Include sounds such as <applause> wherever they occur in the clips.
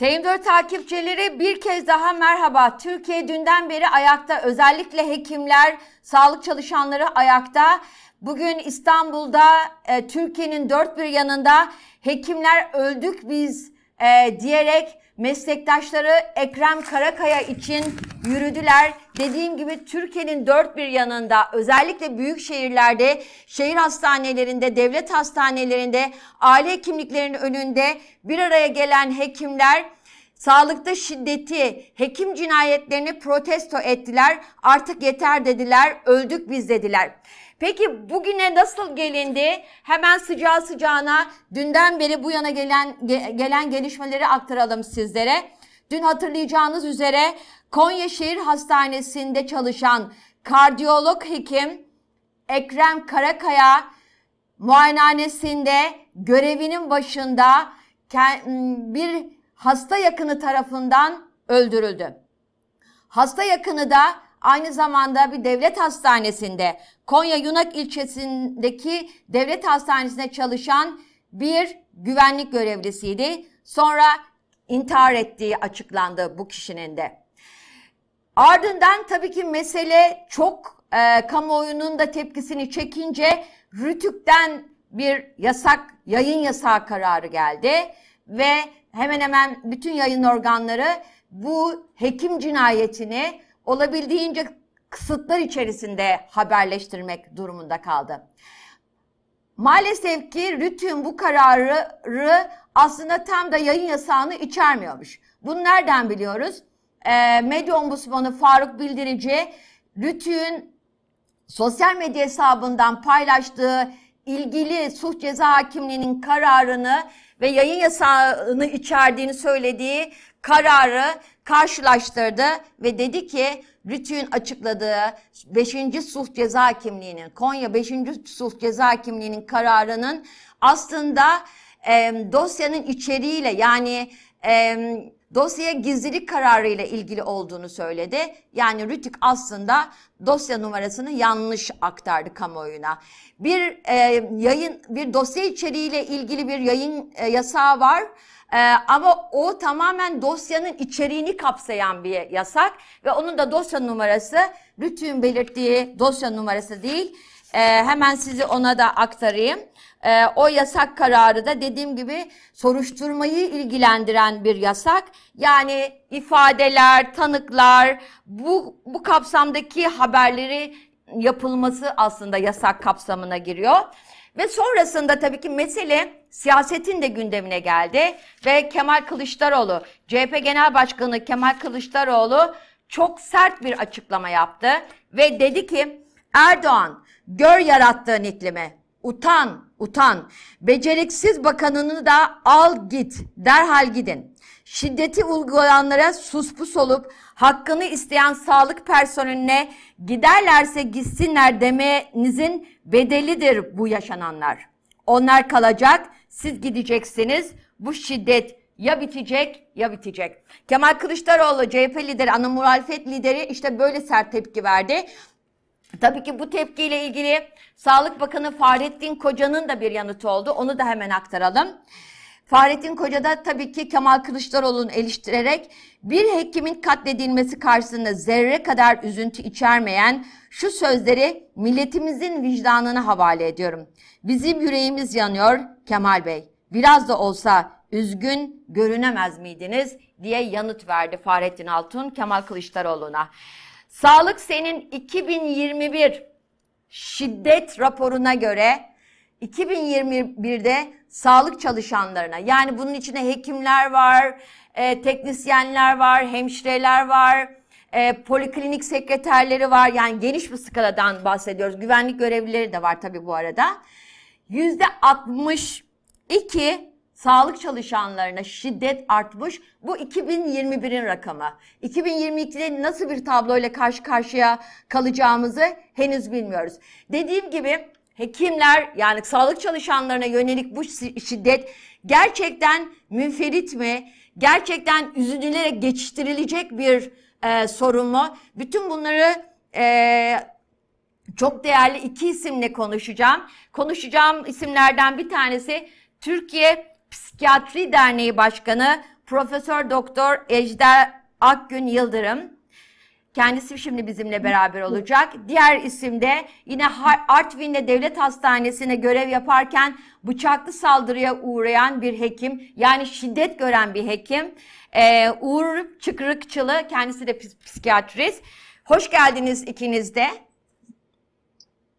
TM4 takipçileri bir kez daha merhaba. Türkiye dünden beri ayakta. Özellikle hekimler, sağlık çalışanları ayakta. Bugün İstanbul'da e, Türkiye'nin dört bir yanında hekimler öldük biz e, diyerek meslektaşları Ekrem Karakaya için yürüdüler. Dediğim gibi Türkiye'nin dört bir yanında özellikle büyük şehirlerde, şehir hastanelerinde, devlet hastanelerinde, aile hekimliklerinin önünde bir araya gelen hekimler sağlıkta şiddeti, hekim cinayetlerini protesto ettiler. Artık yeter dediler, öldük biz dediler. Peki bugüne nasıl gelindi? Hemen sıcağı sıcağına dünden beri bu yana gelen gelen gelişmeleri aktaralım sizlere. Dün hatırlayacağınız üzere Konya Şehir Hastanesi'nde çalışan kardiyolog hekim Ekrem Karakaya muayenehanesinde görevinin başında bir hasta yakını tarafından öldürüldü. Hasta yakını da aynı zamanda bir devlet hastanesinde Konya Yunak ilçesindeki devlet hastanesinde çalışan bir güvenlik görevlisiydi. Sonra intihar ettiği açıklandı bu kişinin de. Ardından tabii ki mesele çok e, kamuoyunun da tepkisini çekince Rütük'ten bir yasak, yayın yasağı kararı geldi ve hemen hemen bütün yayın organları bu hekim cinayetini olabildiğince kısıtlar içerisinde haberleştirmek durumunda kaldı. Maalesef ki Rütün bu kararı aslında tam da yayın yasağını içermiyormuş. Bunu nereden biliyoruz? E, Medya Ombudsmanı Faruk Bildirici, Rütün sosyal medya hesabından paylaştığı ilgili suç ceza hakimliğinin kararını ve yayın yasağını içerdiğini söylediği kararı karşılaştırdı ve dedi ki Rütü'nün açıkladığı 5. Sulh Ceza Hakimliği'nin, Konya 5. Sulh Ceza Hakimliği'nin kararının aslında e, dosyanın içeriğiyle yani e, dosyaya gizlilik kararı ile ilgili olduğunu söyledi. Yani Rütük aslında dosya numarasını yanlış aktardı kamuoyuna. Bir e, yayın, bir dosya içeriğiyle ilgili bir yayın e, yasağı var. Ee, ama o tamamen dosyanın içeriğini kapsayan bir yasak ve onun da dosya numarası Rütü'nün belirttiği dosya numarası değil. Ee, hemen sizi ona da aktarayım. Ee, o yasak kararı da dediğim gibi soruşturmayı ilgilendiren bir yasak. Yani ifadeler, tanıklar, bu, bu kapsamdaki haberleri yapılması aslında yasak kapsamına giriyor. Ve sonrasında tabii ki mesele siyasetin de gündemine geldi. Ve Kemal Kılıçdaroğlu, CHP Genel Başkanı Kemal Kılıçdaroğlu çok sert bir açıklama yaptı. Ve dedi ki Erdoğan gör yarattığın iklimi, utan, utan, beceriksiz bakanını da al git, derhal gidin. Şiddeti uygulayanlara suspus olup hakkını isteyen sağlık personeline giderlerse gitsinler. demenizin bedelidir bu yaşananlar. Onlar kalacak, siz gideceksiniz. Bu şiddet ya bitecek ya bitecek. Kemal Kılıçdaroğlu CHP lideri, ana muhalefet lideri işte böyle sert tepki verdi. Tabii ki bu tepkiyle ilgili Sağlık Bakanı Fahrettin Koca'nın da bir yanıtı oldu. Onu da hemen aktaralım. Fahrettin Koca da tabii ki Kemal Kılıçdaroğlu'nu eleştirerek bir hekimin katledilmesi karşısında zerre kadar üzüntü içermeyen şu sözleri milletimizin vicdanına havale ediyorum. Bizim yüreğimiz yanıyor Kemal Bey. Biraz da olsa üzgün görünemez miydiniz diye yanıt verdi Fahrettin Altun Kemal Kılıçdaroğlu'na. Sağlık senin 2021 şiddet raporuna göre 2021'de sağlık çalışanlarına yani bunun içinde hekimler var, e, teknisyenler var, hemşireler var, e, poliklinik sekreterleri var. Yani geniş bir skaladan bahsediyoruz. Güvenlik görevlileri de var tabii bu arada. Yüzde 62 sağlık çalışanlarına şiddet artmış. Bu 2021'in rakamı. 2022'de nasıl bir tabloyla karşı karşıya kalacağımızı henüz bilmiyoruz. Dediğim gibi hekimler yani sağlık çalışanlarına yönelik bu şiddet gerçekten münferit mi? Gerçekten üzülülerek geçiştirilecek bir e, sorun mu? Bütün bunları e, çok değerli iki isimle konuşacağım. Konuşacağım isimlerden bir tanesi Türkiye Psikiyatri Derneği Başkanı Profesör Doktor Ejder Akgün Yıldırım. Kendisi şimdi bizimle beraber olacak. Diğer isim de yine Artvin'de devlet hastanesine görev yaparken bıçaklı saldırıya uğrayan bir hekim. Yani şiddet gören bir hekim. Ee, Uğur Çıkrıkçılı kendisi de psikiyatrist. Hoş geldiniz ikiniz de.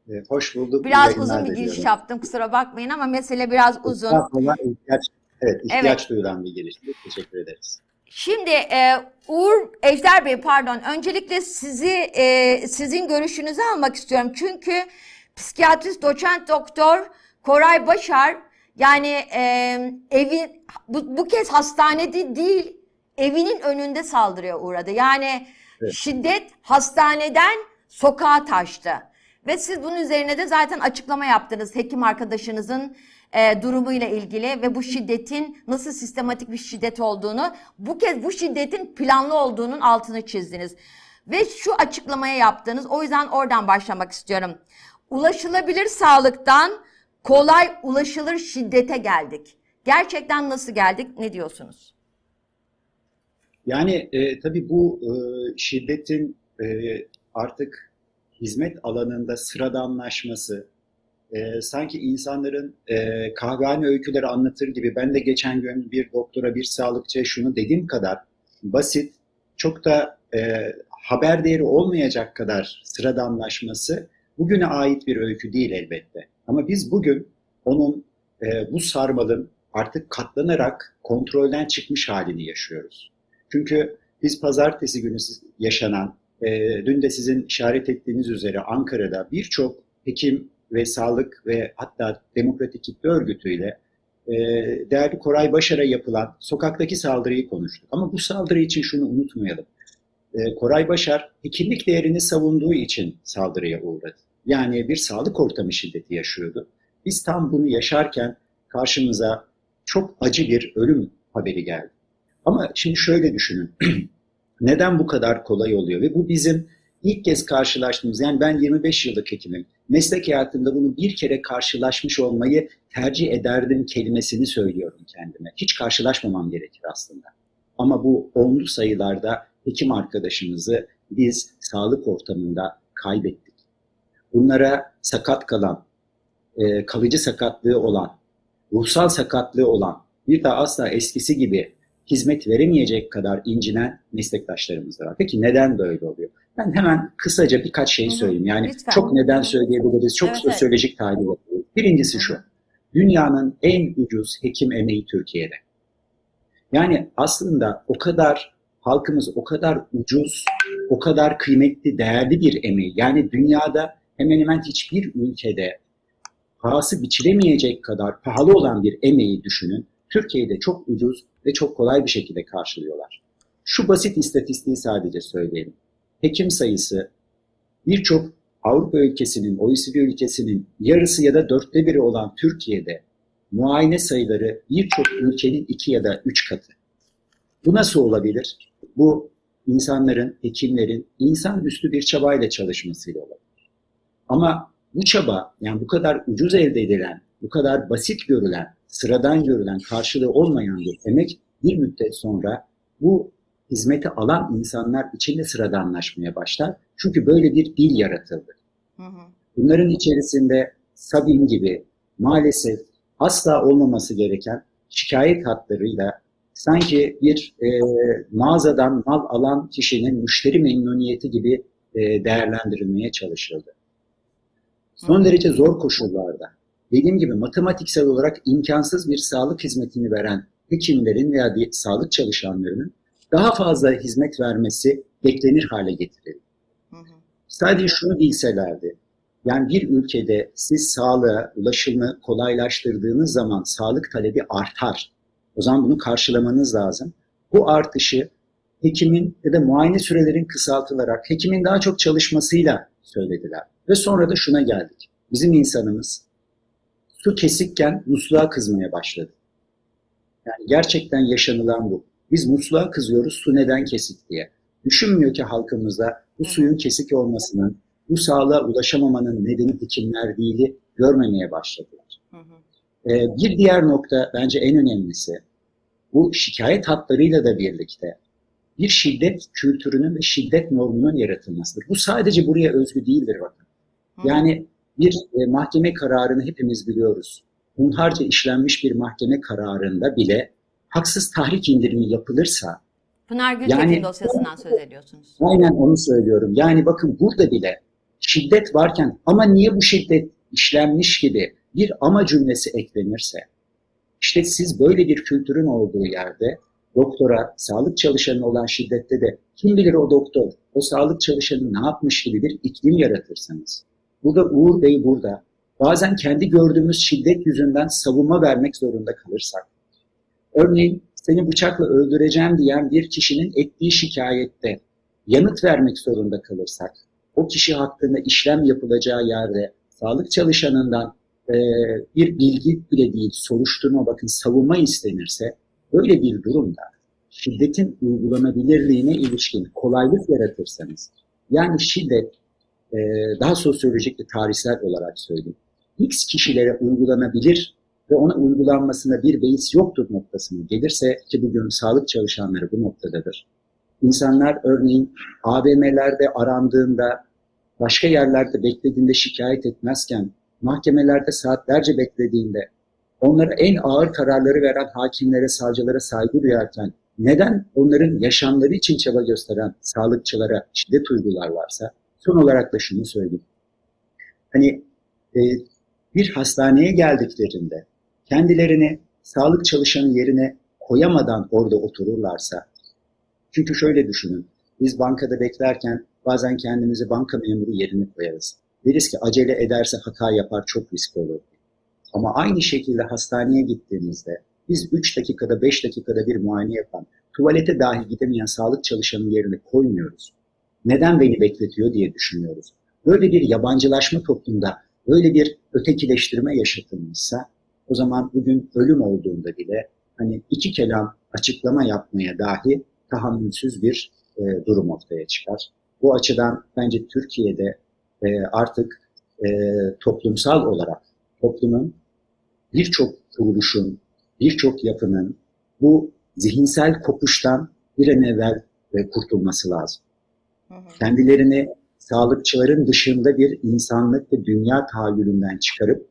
Evet, hoş bulduk. Biraz uzun bir giriş yaptım kusura bakmayın ama mesele biraz uzun. evet ihtiyaç evet. duyulan bir giriş. Teşekkür ederiz. Şimdi e, Uğur Ejder Bey pardon öncelikle sizi e, sizin görüşünüzü almak istiyorum. Çünkü psikiyatrist doçent doktor Koray Başar yani e, evi bu, bu kez hastanede değil evinin önünde saldırıya uğradı. Yani evet. şiddet hastaneden sokağa taştı. Ve siz bunun üzerine de zaten açıklama yaptınız hekim arkadaşınızın e, durumuyla ilgili ve bu şiddetin nasıl sistematik bir şiddet olduğunu, bu kez bu şiddetin planlı olduğunun altını çizdiniz. Ve şu açıklamaya yaptınız. O yüzden oradan başlamak istiyorum. Ulaşılabilir sağlıktan kolay ulaşılır şiddete geldik. Gerçekten nasıl geldik? Ne diyorsunuz? Yani e, tabii bu e, şiddetin e, artık hizmet alanında sıradanlaşması, e, sanki insanların e, kahvehane öyküleri anlatır gibi ben de geçen gün bir doktora bir sağlıkçıya şunu dediğim kadar basit çok da e, haber değeri olmayacak kadar sıradanlaşması bugüne ait bir öykü değil elbette. Ama biz bugün onun e, bu sarmalın artık katlanarak kontrolden çıkmış halini yaşıyoruz. Çünkü biz pazartesi günü yaşanan, e, dün de sizin işaret ettiğiniz üzere Ankara'da birçok hekim ve Sağlık ve hatta Demokratik Kitle Örgütü e, değerli Koray Başar'a yapılan sokaktaki saldırıyı konuştuk. Ama bu saldırı için şunu unutmayalım. E, Koray Başar hekimlik değerini savunduğu için saldırıya uğradı. Yani bir sağlık ortamı şiddeti yaşıyordu. Biz tam bunu yaşarken karşımıza çok acı bir ölüm haberi geldi. Ama şimdi şöyle düşünün. <clears throat> Neden bu kadar kolay oluyor? Ve bu bizim ilk kez karşılaştığımız, yani ben 25 yıllık hekimim. Meslek hayatında bunu bir kere karşılaşmış olmayı tercih ederdim kelimesini söylüyorum kendime. Hiç karşılaşmamam gerekir aslında. Ama bu onlu sayılarda hekim arkadaşımızı biz sağlık ortamında kaybettik. Bunlara sakat kalan, e, kalıcı sakatlığı olan, ruhsal sakatlığı olan, bir daha asla eskisi gibi hizmet veremeyecek kadar incinen meslektaşlarımız da var. Peki neden böyle oluyor? Ben hemen kısaca birkaç şey söyleyeyim. Yani Lütfen. çok neden söyleyebiliriz, çok evet, sosyolojik evet. tahlil. Birincisi şu, dünyanın en ucuz hekim emeği Türkiye'de. Yani aslında o kadar halkımız o kadar ucuz, o kadar kıymetli, değerli bir emeği. Yani dünyada hemen hemen hiçbir ülkede parası biçilemeyecek kadar pahalı olan bir emeği düşünün. Türkiye'de çok ucuz ve çok kolay bir şekilde karşılıyorlar. Şu basit istatistiği sadece söyleyelim hekim sayısı birçok Avrupa ülkesinin, OECD ülkesinin yarısı ya da dörtte biri olan Türkiye'de muayene sayıları birçok ülkenin iki ya da üç katı. Bu nasıl olabilir? Bu insanların, hekimlerin insan üstü bir çabayla çalışmasıyla olabilir. Ama bu çaba, yani bu kadar ucuz elde edilen, bu kadar basit görülen, sıradan görülen, karşılığı olmayan bir emek bir müddet sonra bu hizmeti alan insanlar içinde sıradanlaşmaya başlar. Çünkü böyle bir dil yaratıldı. Bunların içerisinde Sabin gibi maalesef asla olmaması gereken şikayet hatlarıyla sanki bir e, mağazadan mal alan kişinin müşteri memnuniyeti gibi e, değerlendirilmeye çalışıldı. Son derece zor koşullarda, dediğim gibi matematiksel olarak imkansız bir sağlık hizmetini veren hekimlerin veya sağlık çalışanlarının daha fazla hizmet vermesi beklenir hale getirildi. Sadece şunu bilselerdi, yani bir ülkede siz sağlığa ulaşımı kolaylaştırdığınız zaman sağlık talebi artar. O zaman bunu karşılamanız lazım. Bu artışı hekimin ya da muayene sürelerin kısaltılarak hekimin daha çok çalışmasıyla söylediler. Ve sonra da şuna geldik. Bizim insanımız su kesikken musluğa kızmaya başladı. Yani gerçekten yaşanılan bu. Biz musluğa kızıyoruz su neden kesik diye. Düşünmüyor ki halkımızda bu suyun kesik olmasının, bu sağlığa ulaşamamanın nedeni hekimler değili görmemeye başladılar. Ee, bir diğer nokta bence en önemlisi. bu şikayet hatlarıyla da birlikte bir şiddet kültürünün ve şiddet normunun yaratılmasıdır. Bu sadece buraya özgü değildir bakın. Yani bir e, mahkeme kararını hepimiz biliyoruz. Hunharca işlenmiş bir mahkeme kararında bile haksız tahrik indirimi yapılırsa Pınar Gültekin yani, dosyasından söz ediyorsunuz. Aynen onu söylüyorum. Yani bakın burada bile şiddet varken ama niye bu şiddet işlenmiş gibi bir ama cümlesi eklenirse işte siz böyle bir kültürün olduğu yerde doktora, sağlık çalışanı olan şiddette de kim bilir o doktor, o sağlık çalışanı ne yapmış gibi bir iklim yaratırsanız. Burada Uğur Bey burada. Bazen kendi gördüğümüz şiddet yüzünden savunma vermek zorunda kalırsak. Örneğin seni bıçakla öldüreceğim diyen bir kişinin ettiği şikayette yanıt vermek zorunda kalırsak, o kişi hakkında işlem yapılacağı yerde sağlık çalışanından e, bir bilgi bile değil, soruşturma bakın savunma istenirse böyle bir durumda şiddetin uygulanabilirliğine ilişkin kolaylık yaratırsanız, yani şiddet e, daha sosyolojik ve tarihsel olarak söyleyeyim, X kişilere uygulanabilir ve ona uygulanmasında bir beis yoktur noktasına gelirse ki bugün sağlık çalışanları bu noktadadır. İnsanlar örneğin AVM'lerde arandığında, başka yerlerde beklediğinde şikayet etmezken, mahkemelerde saatlerce beklediğinde, onlara en ağır kararları veren hakimlere, savcılara saygı duyarken, neden onların yaşamları için çaba gösteren sağlıkçılara şiddet uygularlarsa, son olarak da şunu söyleyeyim. Hani e, bir hastaneye geldiklerinde kendilerini sağlık çalışanı yerine koyamadan orada otururlarsa, çünkü şöyle düşünün, biz bankada beklerken bazen kendimizi banka memuru yerine koyarız. Deriz ki acele ederse hata yapar çok riskli olur. Ama aynı şekilde hastaneye gittiğimizde biz 3 dakikada 5 dakikada bir muayene yapan, tuvalete dahi gidemeyen sağlık çalışanının yerine koymuyoruz. Neden beni bekletiyor diye düşünüyoruz. Böyle bir yabancılaşma toplumda, böyle bir ötekileştirme yaşatılmışsa o zaman bugün ölüm olduğunda bile hani iki kelam açıklama yapmaya dahi tahammülsüz bir e, durum ortaya çıkar. Bu açıdan bence Türkiye'de e, artık e, toplumsal olarak toplumun birçok kuruluşun, birçok yapının bu zihinsel kopuştan bir an evvel e, kurtulması lazım. Kendilerini sağlıkçıların dışında bir insanlık ve dünya tahayyülünden çıkarıp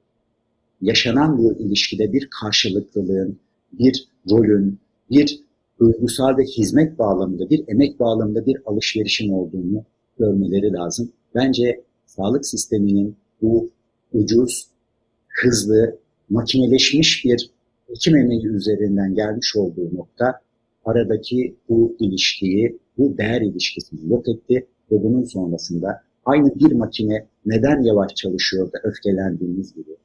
yaşanan bu ilişkide bir karşılıklılığın, bir rolün, bir duygusal ve hizmet bağlamında, bir emek bağlamında bir alışverişin olduğunu görmeleri lazım. Bence sağlık sisteminin bu ucuz, hızlı, makineleşmiş bir hekim emeği üzerinden gelmiş olduğu nokta aradaki bu ilişkiyi, bu değer ilişkisini yok etti ve bunun sonrasında aynı bir makine neden yavaş çalışıyor da öfkelendiğimiz gibi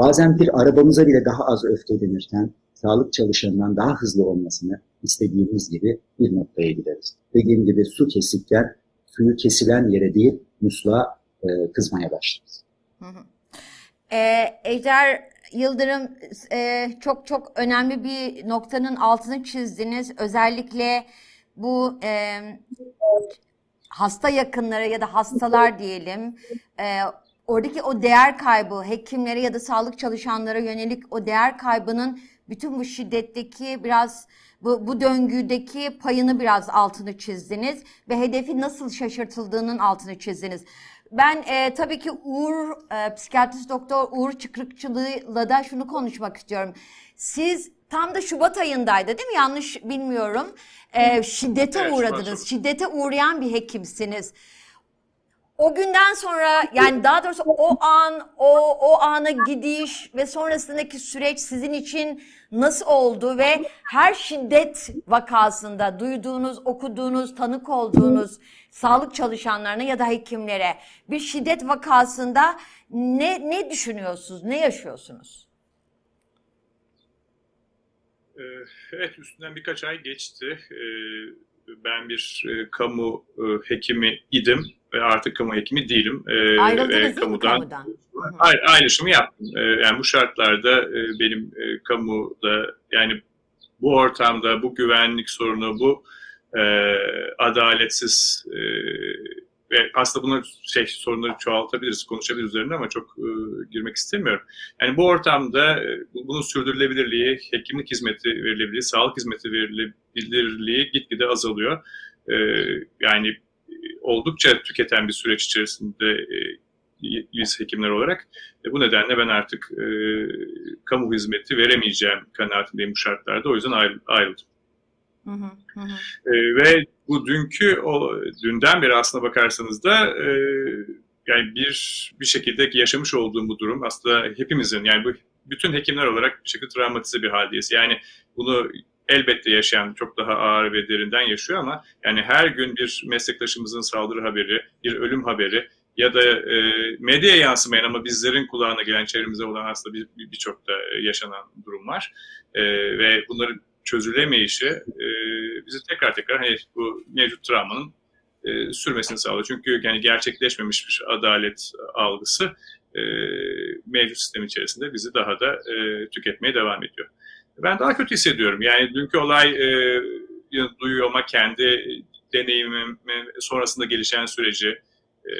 Bazen bir arabamıza bile daha az öfkelenirken sağlık çalışanından daha hızlı olmasını istediğimiz gibi bir noktaya gideriz. Dediğim gibi su kesikken suyu kesilen yere değil musluğa e, kızmaya başlarız. Hı. Ee, Ejder Yıldırım e, çok çok önemli bir noktanın altını çizdiniz. Özellikle bu e, hasta yakınları ya da hastalar diyelim e, oradaki o değer kaybı hekimlere ya da sağlık çalışanlara yönelik o değer kaybının bütün bu şiddetteki biraz bu, bu döngüdeki payını biraz altını çizdiniz ve hedefi nasıl şaşırtıldığının altını çizdiniz. Ben e, tabii ki Uğur, e, psikiyatrist doktor Uğur Çıkrıkçılı'yla da şunu konuşmak istiyorum. Siz tam da Şubat ayındaydı değil mi? Yanlış bilmiyorum. E, şiddete evet, uğradınız. Şiddete uğrayan bir hekimsiniz o günden sonra yani daha doğrusu o an o o ana gidiş ve sonrasındaki süreç sizin için nasıl oldu ve her şiddet vakasında duyduğunuz, okuduğunuz, tanık olduğunuz sağlık çalışanlarına ya da hekimlere bir şiddet vakasında ne ne düşünüyorsunuz? Ne yaşıyorsunuz? Ee, evet üstünden birkaç ay geçti. Ee, ben bir e, kamu e, hekimi idim ve artık kamu hekimi değilim. E, Ayrıldınız kamudan, kamudan? Ayrışımı yaptım. Yani bu şartlarda e, benim kamuda yani bu ortamda bu güvenlik sorunu, bu adaletsiz e, ve aslında bunlar şey sorunları çoğaltabiliriz, konuşabiliriz üzerinde ama çok e, girmek istemiyorum. Yani bu ortamda e, bunun sürdürülebilirliği, hekimlik hizmeti verilebilirliği, sağlık hizmeti verilebilirliği gitgide azalıyor. E, yani oldukça tüketen bir süreç içerisinde e, biz hekimler olarak. E, bu nedenle ben artık e, kamu hizmeti veremeyeceğim kanaatindeyim bu şartlarda. O yüzden ayrıldım. Hı hı, hı. E, ve bu dünkü, o, dünden beri aslına bakarsanız da e, yani bir bir şekilde yaşamış olduğum bu durum aslında hepimizin yani bu bütün hekimler olarak bir şekilde travmatize bir haldeyiz. Yani bunu elbette yaşayan çok daha ağır ve derinden yaşıyor ama yani her gün bir meslektaşımızın saldırı haberi, bir ölüm haberi ya da e, medyaya yansımayan ama bizlerin kulağına gelen çevremize olan aslında birçok bir, bir da yaşanan durum var. E, ve bunların çözülemeyişi e, bizi tekrar tekrar hani bu mevcut travmanın e, sürmesini sağlıyor. Çünkü yani gerçekleşmemiş bir adalet algısı e, mevcut sistem içerisinde bizi daha da e, tüketmeye devam ediyor. Ben daha kötü hissediyorum. Yani dünkü olay e, duyuyor kendi deneyimim sonrasında gelişen süreci, e,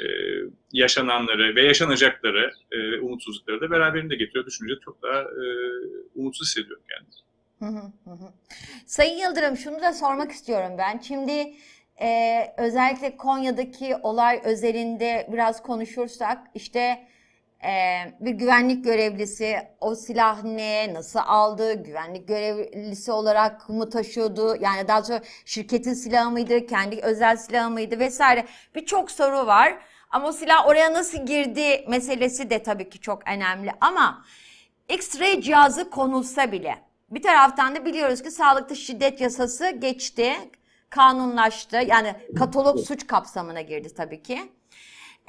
yaşananları ve yaşanacakları, e, umutsuzlukları da beraberinde getiriyor. Düşünce çok daha e, umutsuz hissediyorum kendimi. Sayın Yıldırım şunu da sormak istiyorum ben. Şimdi e, özellikle Konya'daki olay özelinde biraz konuşursak işte e, bir güvenlik görevlisi o silah ne, nasıl aldı, güvenlik görevlisi olarak mı taşıyordu, yani daha sonra şirketin silahı mıydı, kendi özel silahı mıydı vesaire birçok soru var. Ama o silah oraya nasıl girdi meselesi de tabii ki çok önemli ama X-ray cihazı konulsa bile bir taraftan da biliyoruz ki sağlıkta şiddet yasası geçti, kanunlaştı. Yani katalog suç kapsamına girdi tabii ki.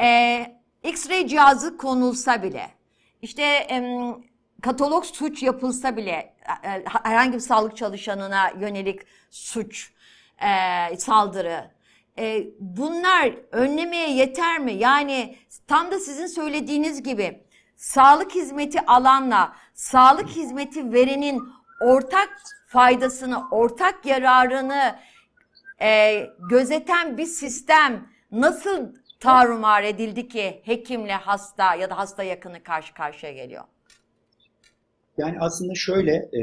Ee, X-ray cihazı konulsa bile, işte katalog suç yapılsa bile, e, e herhangi bir sağlık çalışanına yönelik suç, e, saldırı, e, bunlar önlemeye yeter mi? Yani tam da sizin söylediğiniz gibi sağlık hizmeti alanla sağlık hizmeti verenin ortak faydasını, ortak yararını e, gözeten bir sistem nasıl tarumar edildi ki hekimle hasta ya da hasta yakını karşı karşıya geliyor? Yani aslında şöyle, e,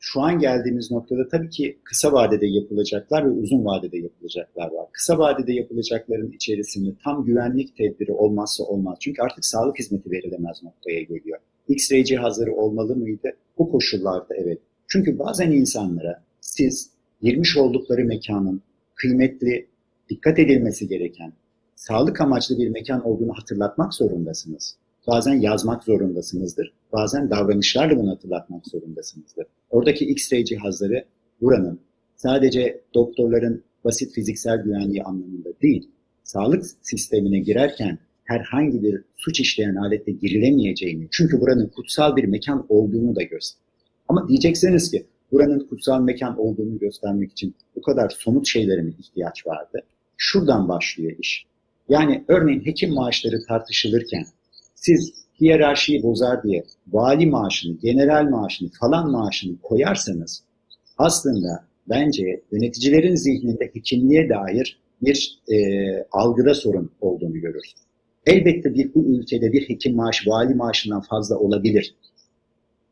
şu an geldiğimiz noktada tabii ki kısa vadede yapılacaklar ve uzun vadede yapılacaklar var. Kısa vadede yapılacakların içerisinde tam güvenlik tedbiri olmazsa olmaz. Çünkü artık sağlık hizmeti verilemez noktaya geliyor. X-ray cihazları olmalı mıydı? Bu koşullarda evet. Çünkü bazen insanlara siz girmiş oldukları mekanın kıymetli, dikkat edilmesi gereken, sağlık amaçlı bir mekan olduğunu hatırlatmak zorundasınız. Bazen yazmak zorundasınızdır. Bazen davranışlarla bunu hatırlatmak zorundasınızdır. Oradaki X-ray cihazları buranın sadece doktorların basit fiziksel güvenliği anlamında değil, sağlık sistemine girerken herhangi bir suç işleyen alette girilemeyeceğini, çünkü buranın kutsal bir mekan olduğunu da gösterir. Ama diyeceksiniz ki buranın kutsal mekan olduğunu göstermek için bu kadar somut şeylere mi ihtiyaç vardı? Şuradan başlıyor iş. Yani örneğin hekim maaşları tartışılırken siz hiyerarşiyi bozar diye vali maaşını, general maaşını falan maaşını koyarsanız aslında bence yöneticilerin zihninde hekimliğe dair bir e, algıda sorun olduğunu görürsünüz. Elbette bir bu ülkede bir hekim maaşı vali maaşından fazla olabilir.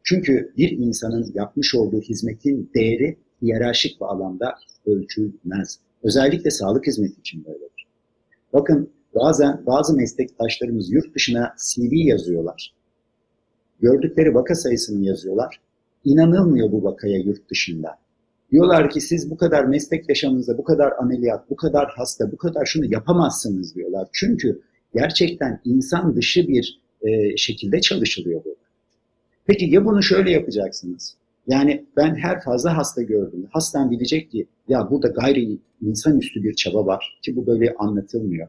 Çünkü bir insanın yapmış olduğu hizmetin değeri hiyerarşik bir alanda ölçülmez. Özellikle sağlık hizmeti için böyledir. Bakın bazen bazı meslektaşlarımız yurt dışına CV yazıyorlar. Gördükleri vaka sayısını yazıyorlar. İnanılmıyor bu vakaya yurt dışında. Diyorlar ki siz bu kadar meslek yaşamınızda bu kadar ameliyat, bu kadar hasta, bu kadar şunu yapamazsınız diyorlar. Çünkü gerçekten insan dışı bir e, şekilde çalışılıyor bu. Peki ya bunu şöyle yapacaksınız? Yani ben her fazla hasta gördüm. Hastan bilecek ki ya burada gayri insanüstü bir çaba var ki bu böyle anlatılmıyor.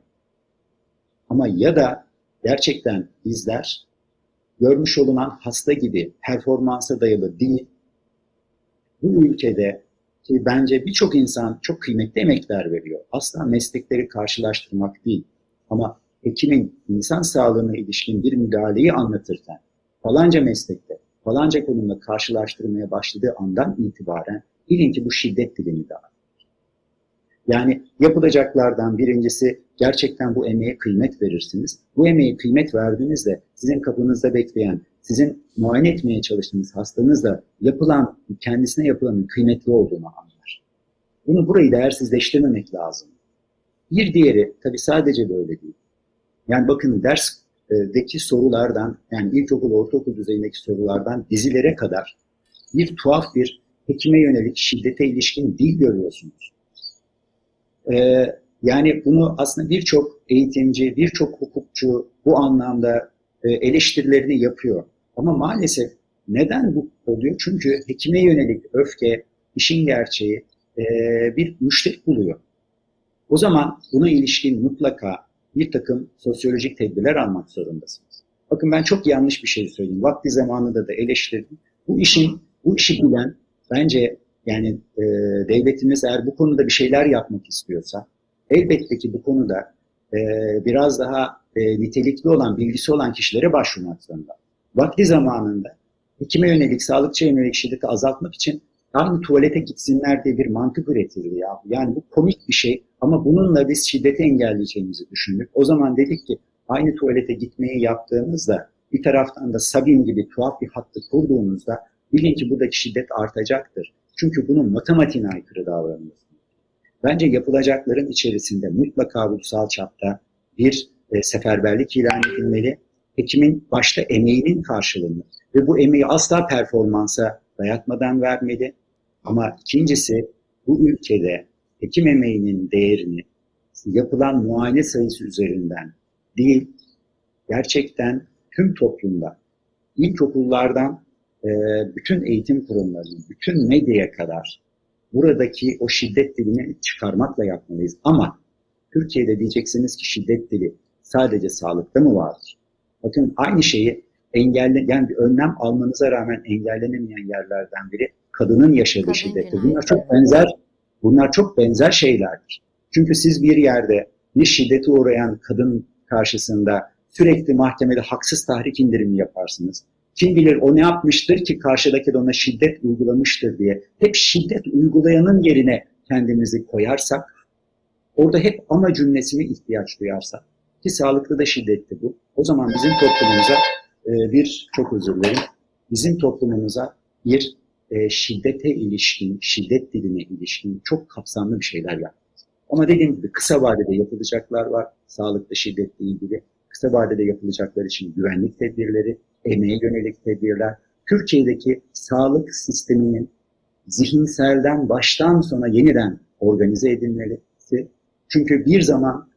Ama ya da gerçekten bizler görmüş olunan hasta gibi performansa dayalı değil, bu ülkede ki bence birçok insan çok kıymetli emekler veriyor. Asla meslekleri karşılaştırmak değil. Ama hekimin insan sağlığına ilişkin bir müdahaleyi anlatırken falanca meslekte, falanca konumla karşılaştırmaya başladığı andan itibaren bilin ki bu şiddet dilini de Yani yapılacaklardan birincisi gerçekten bu emeğe kıymet verirsiniz. Bu emeğe kıymet verdiğinizde sizin kapınızda bekleyen, sizin muayene etmeye çalıştığınız hastanız da yapılan, kendisine yapılanın kıymetli olduğunu anlar. Bunu burayı değersizleştirmemek lazım. Bir diğeri, tabii sadece böyle değil. Yani bakın dersteki sorulardan, yani ilkokul, ortaokul düzeyindeki sorulardan dizilere kadar bir tuhaf bir hekime yönelik şiddete ilişkin dil görüyorsunuz. Ee, yani bunu aslında birçok eğitimci, birçok hukukçu bu anlamda e, eleştirilerini yapıyor. Ama maalesef neden bu oluyor? Çünkü hekime yönelik öfke, işin gerçeği e, bir müşterik buluyor. O zaman buna ilişkin mutlaka bir takım sosyolojik tedbirler almak zorundasınız. Bakın ben çok yanlış bir şey söyleyeyim. Vakti zamanında da eleştirdim. Bu işin, bu işi bilen bence yani e, devletimiz eğer bu konuda bir şeyler yapmak istiyorsa elbette ki bu konuda e, biraz daha e, nitelikli olan, bilgisi olan kişilere başvurmak zorunda. Vakti zamanında hekime yönelik, sağlıkçıya yönelik şiddeti azaltmak için aynı tuvalete gitsinler diye bir mantık üretildi ya. Yani bu komik bir şey ama bununla biz şiddeti engelleyeceğimizi düşündük. O zaman dedik ki aynı tuvalete gitmeyi yaptığımızda bir taraftan da Sabin gibi tuhaf bir hattı kurduğunuzda bilin ki buradaki şiddet artacaktır. Çünkü bunun matematiğine aykırı davranıyorsunuz. Bence yapılacakların içerisinde mutlaka ulusal çapta bir e, seferberlik ilan edilmeli. Hekimin başta emeğinin karşılığını ve bu emeği asla performansa dayatmadan vermeli. Ama ikincisi bu ülkede hekim emeğinin değerini yapılan muayene sayısı üzerinden değil, gerçekten tüm toplumda, ilkokullardan e, bütün eğitim kurumlarının, bütün medyaya kadar buradaki o şiddet dilini çıkarmakla yapmalıyız. Ama Türkiye'de diyeceksiniz ki şiddet dili sadece sağlıkta mı vardır? Bakın aynı şeyi engelle, yani bir önlem almanıza rağmen engellenemeyen yerlerden biri kadının yaşadığı Kadın cinayeti. Bunlar çok benzer, bunlar çok benzer şeylerdir. Çünkü siz bir yerde bir şiddete uğrayan kadın karşısında sürekli mahkemede haksız tahrik indirimi yaparsınız. Kim bilir o ne yapmıştır ki karşıdaki de ona şiddet uygulamıştır diye. Hep şiddet uygulayanın yerine kendimizi koyarsak, orada hep ama cümlesine ihtiyaç duyarsak, ki sağlıklı da şiddetli bu. O zaman bizim toplumumuza e, bir, çok özür dilerim, bizim toplumumuza bir e, şiddete ilişkin, şiddet diline ilişkin çok kapsamlı bir şeyler yapmalıyız. Ama dediğim gibi kısa vadede yapılacaklar var, sağlıklı şiddetle ilgili. Kısa vadede yapılacaklar için güvenlik tedbirleri, emeğe yönelik tedbirler, Türkiye'deki sağlık sisteminin zihinselden baştan sona yeniden organize edilmesi. Çünkü bir zaman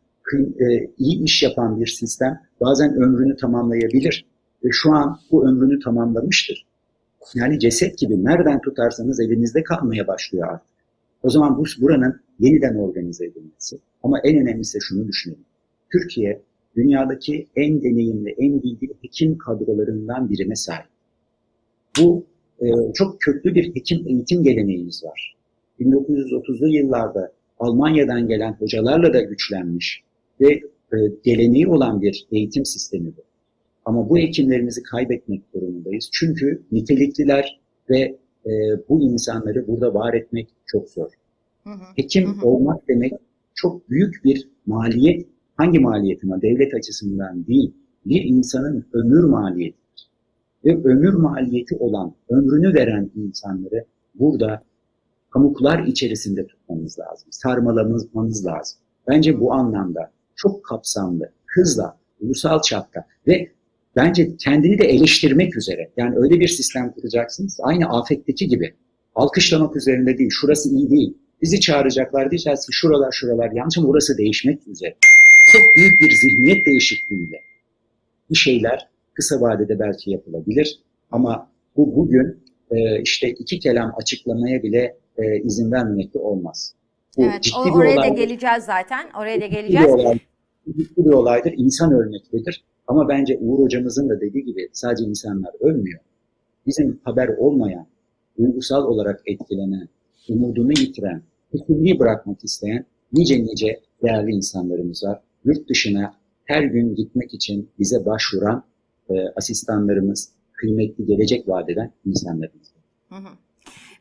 e, iyi iş yapan bir sistem bazen ömrünü tamamlayabilir ve şu an bu ömrünü tamamlamıştır. Yani ceset gibi nereden tutarsanız elinizde kalmaya başlıyor artık. O zaman bu buranın yeniden organize edilmesi. Ama en önemlisi şunu düşünelim. Türkiye dünyadaki en deneyimli, en bilgili hekim kadrolarından birine sahip. Bu e, çok köklü bir hekim eğitim geleneğimiz var. 1930'lu yıllarda Almanya'dan gelen hocalarla da güçlenmiş ve e, geleneği olan bir eğitim sistemi bu. Ama bu hekimlerimizi kaybetmek durumundayız. Çünkü nitelikliler ve e, bu insanları burada var etmek çok zor. Hı hı. Hekim Hı hı. olmak demek çok büyük bir maliyet. Hangi maliyet ama devlet açısından değil, bir insanın ömür maliyetidir. Ve ömür maliyeti olan, ömrünü veren insanları burada pamuklar içerisinde tutmamız lazım, sarmalamamız lazım. Bence bu anlamda çok kapsamlı, hızla, ulusal çapta ve bence kendini de eleştirmek üzere. Yani öyle bir sistem kuracaksınız, aynı afetteki gibi. Alkışlamak üzerinde değil, şurası iyi değil. Bizi çağıracaklar diyeceğiz ki şuralar şuralar yanlış ama orası değişmek üzere. Çok büyük bir zihniyet değişikliğiyle bir şeyler kısa vadede belki yapılabilir ama bu bugün e, işte iki kelam açıklamaya bile e, izin vermemekte olmaz. Bu Evet, ciddi o- bir oraya da olaydır. geleceğiz zaten. Oraya da Ciddi bir geleceğiz. olay- ciddi bir olaydır. İnsan ölmektedir. Ama bence Uğur hocamızın da dediği gibi sadece insanlar ölmüyor. Bizim haber olmayan, duygusal olarak etkilenen, umudunu yitiren, hekimliği bırakmak isteyen nice nice değerli insanlarımız var. Yurt dışına her gün gitmek için bize başvuran e, asistanlarımız, kıymetli gelecek vadeden insanlarımız. Hı hı.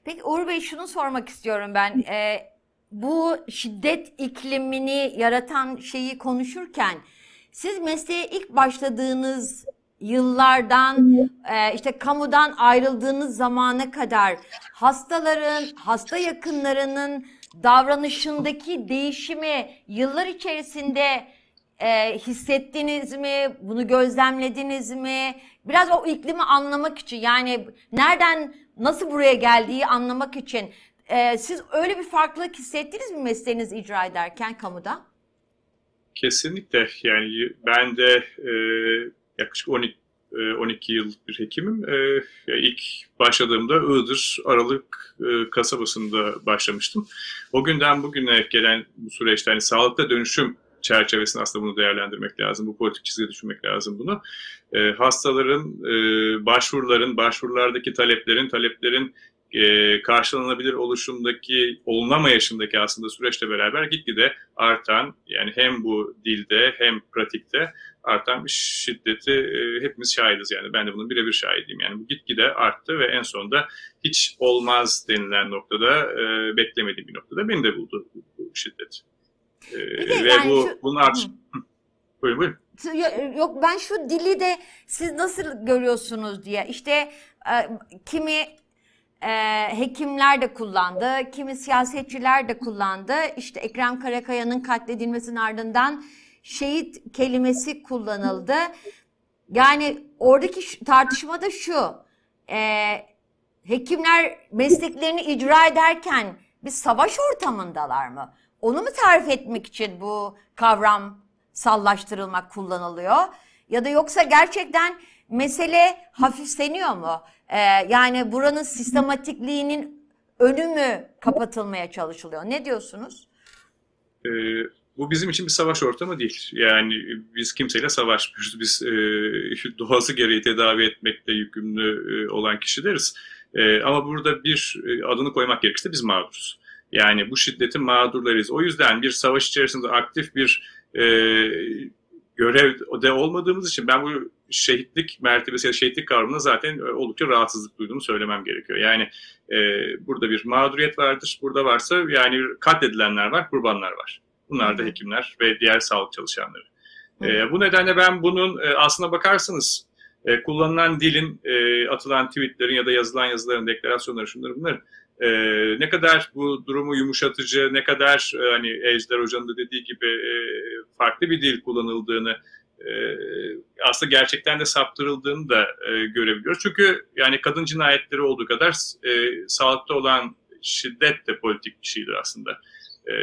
Peki Uğur Bey şunu sormak istiyorum ben. Ee, bu şiddet iklimini yaratan şeyi konuşurken siz mesleğe ilk başladığınız yıllardan e, işte kamudan ayrıldığınız zamana kadar hastaların, hasta yakınlarının davranışındaki değişimi yıllar içerisinde e, hissettiniz mi? Bunu gözlemlediniz mi? Biraz o iklimi anlamak için yani nereden nasıl buraya geldiği anlamak için e, siz öyle bir farklılık hissettiniz mi mesleğinizi icra ederken kamuda? Kesinlikle yani ben de e, yaklaşık 12 12 yıllık bir hekimim. İlk başladığımda Iğdır Aralık kasabasında başlamıştım. O günden bugüne gelen bu süreçte hani sağlıkta dönüşüm çerçevesinde aslında bunu değerlendirmek lazım. Bu politik çizgiye düşünmek lazım bunu. hastaların, başvuruların, başvurulardaki taleplerin, taleplerin e, karşılanabilir oluşumdaki olunamayışındaki aslında süreçle beraber gitgide artan yani hem bu dilde hem pratikte artan bir şiddeti e, hepimiz şahidiz yani ben de bunun birebir şahidiyim yani bu gitgide arttı ve en sonunda hiç olmaz denilen noktada e, beklemediğim bir noktada beni de buldu bu şiddet. E, ve yani bu şu... bunun art... <laughs> buyurun buyurun. Yok ben şu dili de siz nasıl görüyorsunuz diye işte e, kimi e, hekimler de kullandı, kimi siyasetçiler de kullandı. İşte Ekrem Karakaya'nın katledilmesinin ardından şehit kelimesi kullanıldı. Yani oradaki tartışma da şu, e, hekimler mesleklerini icra ederken bir savaş ortamındalar mı? Onu mu tarif etmek için bu kavram sallaştırılmak kullanılıyor? Ya da yoksa gerçekten mesele hafifleniyor mu? Ee, yani buranın sistematikliğinin önü mü kapatılmaya çalışılıyor? Ne diyorsunuz? Ee, bu bizim için bir savaş ortamı değil. Yani biz kimseyle savaşmıyoruz. Biz e, <laughs> doğası gereği tedavi etmekle yükümlü e, olan kişileriz. E, ama burada bir e, adını koymak gerekirse biz mağduruz. Yani bu şiddetin mağdurlarıyız. O yüzden bir savaş içerisinde aktif bir e, görevde olmadığımız için ben bu şehitlik mertebesi ya şehitlik kavramına zaten e, oldukça rahatsızlık duyduğumu söylemem gerekiyor. Yani e, burada bir mağduriyet vardır. Burada varsa yani katledilenler var, kurbanlar var. Bunlar da hekimler ve diğer sağlık çalışanları. E, bu nedenle ben bunun e, aslına bakarsanız e, kullanılan dilin, e, atılan tweetlerin ya da yazılan yazıların, deklarasyonları, şunları bunları e, ne kadar bu durumu yumuşatıcı, ne kadar e, hani Ejder Hoca'nın da dediği gibi e, farklı bir dil kullanıldığını aslında gerçekten de saptırıldığını da e, görebiliyoruz. Çünkü yani kadın cinayetleri olduğu kadar e, sağlıkta olan şiddet de politik bir şeydir aslında. E,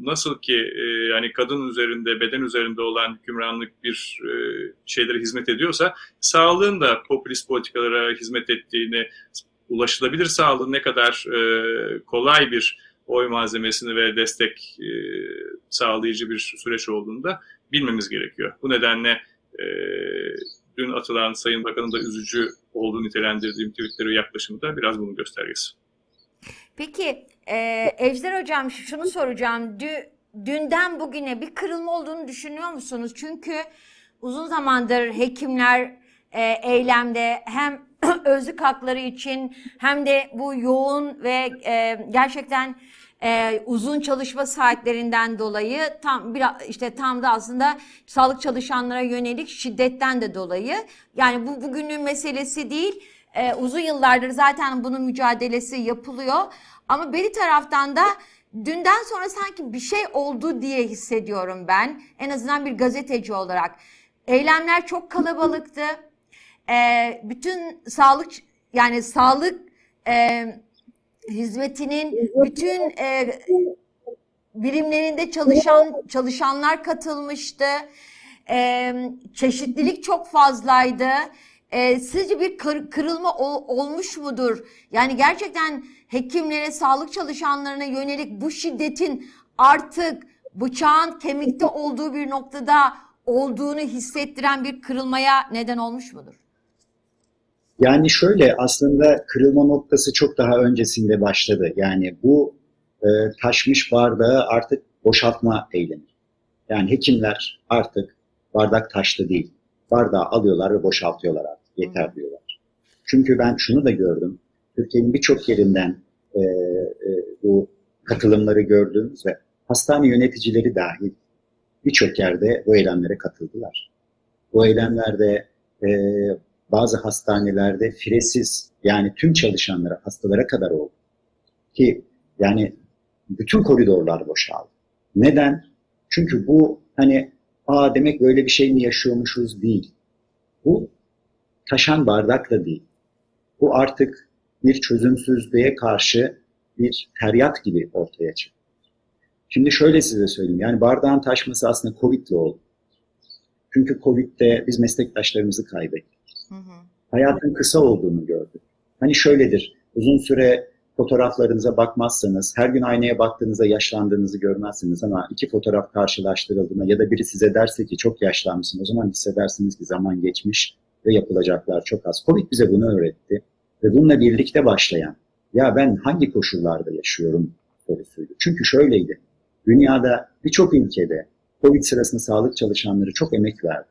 nasıl ki yani kadın üzerinde, beden üzerinde olan hükümranlık bir şeylere hizmet ediyorsa, sağlığın da popülist politikalara hizmet ettiğini, ulaşılabilir sağlığın ne kadar kolay bir oy malzemesini ve destek sağlayıcı bir süreç olduğunu da bilmemiz gerekiyor. Bu nedenle e, dün atılan Sayın Bakan'ın da üzücü olduğunu nitelendirdiğim tweetleri yaklaşımı da biraz bunun göstergesi. Peki e, Ejder Hocam şunu soracağım. Dü, dünden bugüne bir kırılma olduğunu düşünüyor musunuz? Çünkü uzun zamandır hekimler e, eylemde hem <clears throat> özlük hakları için hem de bu yoğun ve e, gerçekten e, uzun çalışma saatlerinden dolayı tam bir işte tam da aslında sağlık çalışanlara yönelik şiddetten de dolayı. Yani bu bugünün meselesi değil. E, uzun yıllardır zaten bunun mücadelesi yapılıyor. Ama bir taraftan da dünden sonra sanki bir şey oldu diye hissediyorum ben. En azından bir gazeteci olarak. Eylemler çok kalabalıktı. E, bütün sağlık yani sağlık e, hizmetinin bütün e, birimlerinde çalışan çalışanlar katılmıştı. E, çeşitlilik çok fazlaydı. E, sizce bir kır, kırılma ol, olmuş mudur? Yani gerçekten hekimlere, sağlık çalışanlarına yönelik bu şiddetin artık bıçağın kemikte olduğu bir noktada olduğunu hissettiren bir kırılmaya neden olmuş mudur? Yani şöyle aslında kırılma noktası çok daha öncesinde başladı. Yani bu e, taşmış bardağı artık boşaltma eylemi. Yani hekimler artık bardak taşlı değil. Bardağı alıyorlar ve boşaltıyorlar artık. Yeter diyorlar. Çünkü ben şunu da gördüm. Türkiye'nin birçok yerinden e, e, bu katılımları gördüğümüz ve hastane yöneticileri dahil birçok yerde bu eylemlere katıldılar. Bu eylemlerde e, bazı hastanelerde firesiz yani tüm çalışanlara, hastalara kadar oldu. Ki yani bütün koridorlar boşaldı. Neden? Çünkü bu hani aa demek böyle bir şey mi yaşıyormuşuz değil. Bu taşan bardak da değil. Bu artık bir çözümsüzlüğe karşı bir feryat gibi ortaya çıktı. Şimdi şöyle size söyleyeyim. Yani bardağın taşması aslında Covid'le oldu. Çünkü Covid'de biz meslektaşlarımızı kaybettik. Hayatın kısa olduğunu gördük. Hani şöyledir. Uzun süre fotoğraflarınıza bakmazsanız, her gün aynaya baktığınızda yaşlandığınızı görmezsiniz ama iki fotoğraf karşılaştırıldığında ya da biri size derse ki çok yaşlanmışsın, o zaman hissedersiniz ki zaman geçmiş ve yapılacaklar çok az. Covid bize bunu öğretti ve bununla birlikte başlayan, ya ben hangi koşullarda yaşıyorum sorusuydu. Çünkü şöyleydi, dünyada birçok ülkede Covid sırasında sağlık çalışanları çok emek verdi.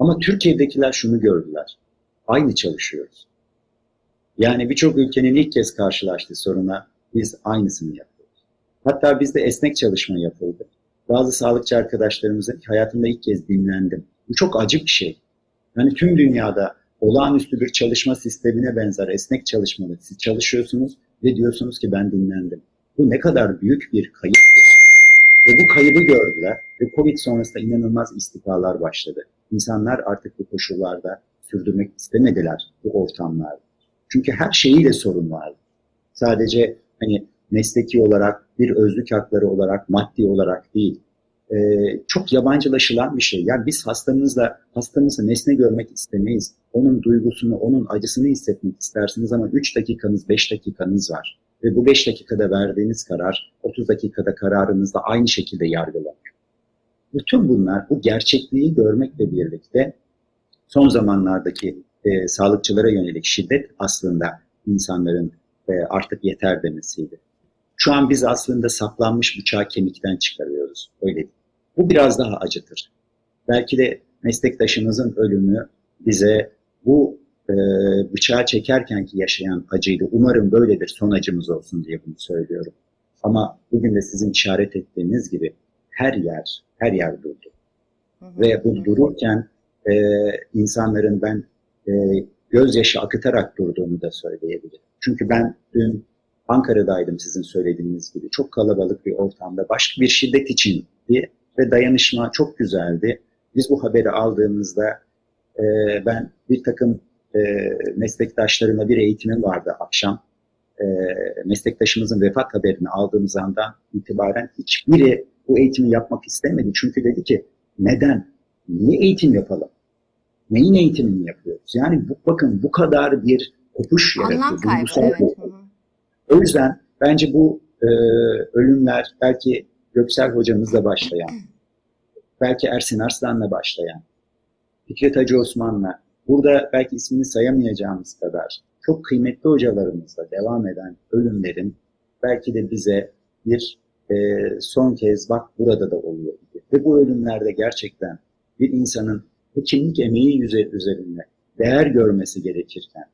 Ama Türkiye'dekiler şunu gördüler, aynı çalışıyoruz. Yani birçok ülkenin ilk kez karşılaştığı soruna biz aynısını yapıyoruz. Hatta bizde esnek çalışma yapıldı. Bazı sağlıkçı arkadaşlarımızın hayatımda ilk kez dinlendim. Bu çok acı bir şey. Yani tüm dünyada olağanüstü bir çalışma sistemine benzer esnek çalışmalı. Siz çalışıyorsunuz ve diyorsunuz ki ben dinlendim. Bu ne kadar büyük bir kayıptır. Ve bu kaybı gördüler ve Covid sonrasında inanılmaz istifalar başladı. İnsanlar artık bu koşullarda sürdürmek istemediler bu ortamlarda. Çünkü her şeyiyle sorun vardı. Sadece hani mesleki olarak, bir özlük hakları olarak, maddi olarak değil. Ee, çok yabancılaşılan bir şey. Yani biz hastamızla, hastamızı nesne görmek istemeyiz. Onun duygusunu, onun acısını hissetmek istersiniz ama 3 dakikanız, 5 dakikanız var. Ve bu 5 dakikada verdiğiniz karar, 30 dakikada kararınızda aynı şekilde yargılanıyor. Bütün bunlar bu gerçekliği görmekle birlikte son zamanlardaki e, sağlıkçılara yönelik şiddet aslında insanların e, artık yeter demesiydi. Şu an biz aslında saplanmış bıçağı kemikten çıkarıyoruz. Öyle. Bu biraz daha acıtır. Belki de meslektaşımızın ölümü bize bu e, bıçağı çekerken ki yaşayan acıydı. Umarım böyledir son acımız olsun diye bunu söylüyorum. Ama bugün de sizin işaret ettiğiniz gibi her yer, her yer durdu. Hı hı. Ve bu dururken e, insanların ben e, gözyaşı akıtarak durduğunu da söyleyebilirim. Çünkü ben dün Ankara'daydım sizin söylediğiniz gibi. Çok kalabalık bir ortamda başka bir şiddet içindi ve dayanışma çok güzeldi. Biz bu haberi aldığımızda e, ben bir takım e, meslektaşlarımla bir eğitimim vardı akşam. E, meslektaşımızın vefat haberini aldığımız andan itibaren hiçbiri bu eğitimi yapmak istemedi. Çünkü dedi ki neden? Niye eğitim yapalım? neyin eğitimini yapıyoruz? Yani bu, bakın bu kadar bir kopuş yaratıyor. Kaybı, evet. O yüzden bence bu e, ölümler belki Göksel hocamızla başlayan, <clears throat> belki Ersin Arslan'la başlayan, Fikret Hacı Osman'la, burada belki ismini sayamayacağımız kadar çok kıymetli hocalarımızla devam eden ölümlerin belki de bize bir e, son kez bak burada da oluyor. Ve bu ölümlerde gerçekten bir insanın hekimlik emeği üzerinde değer görmesi gerekirken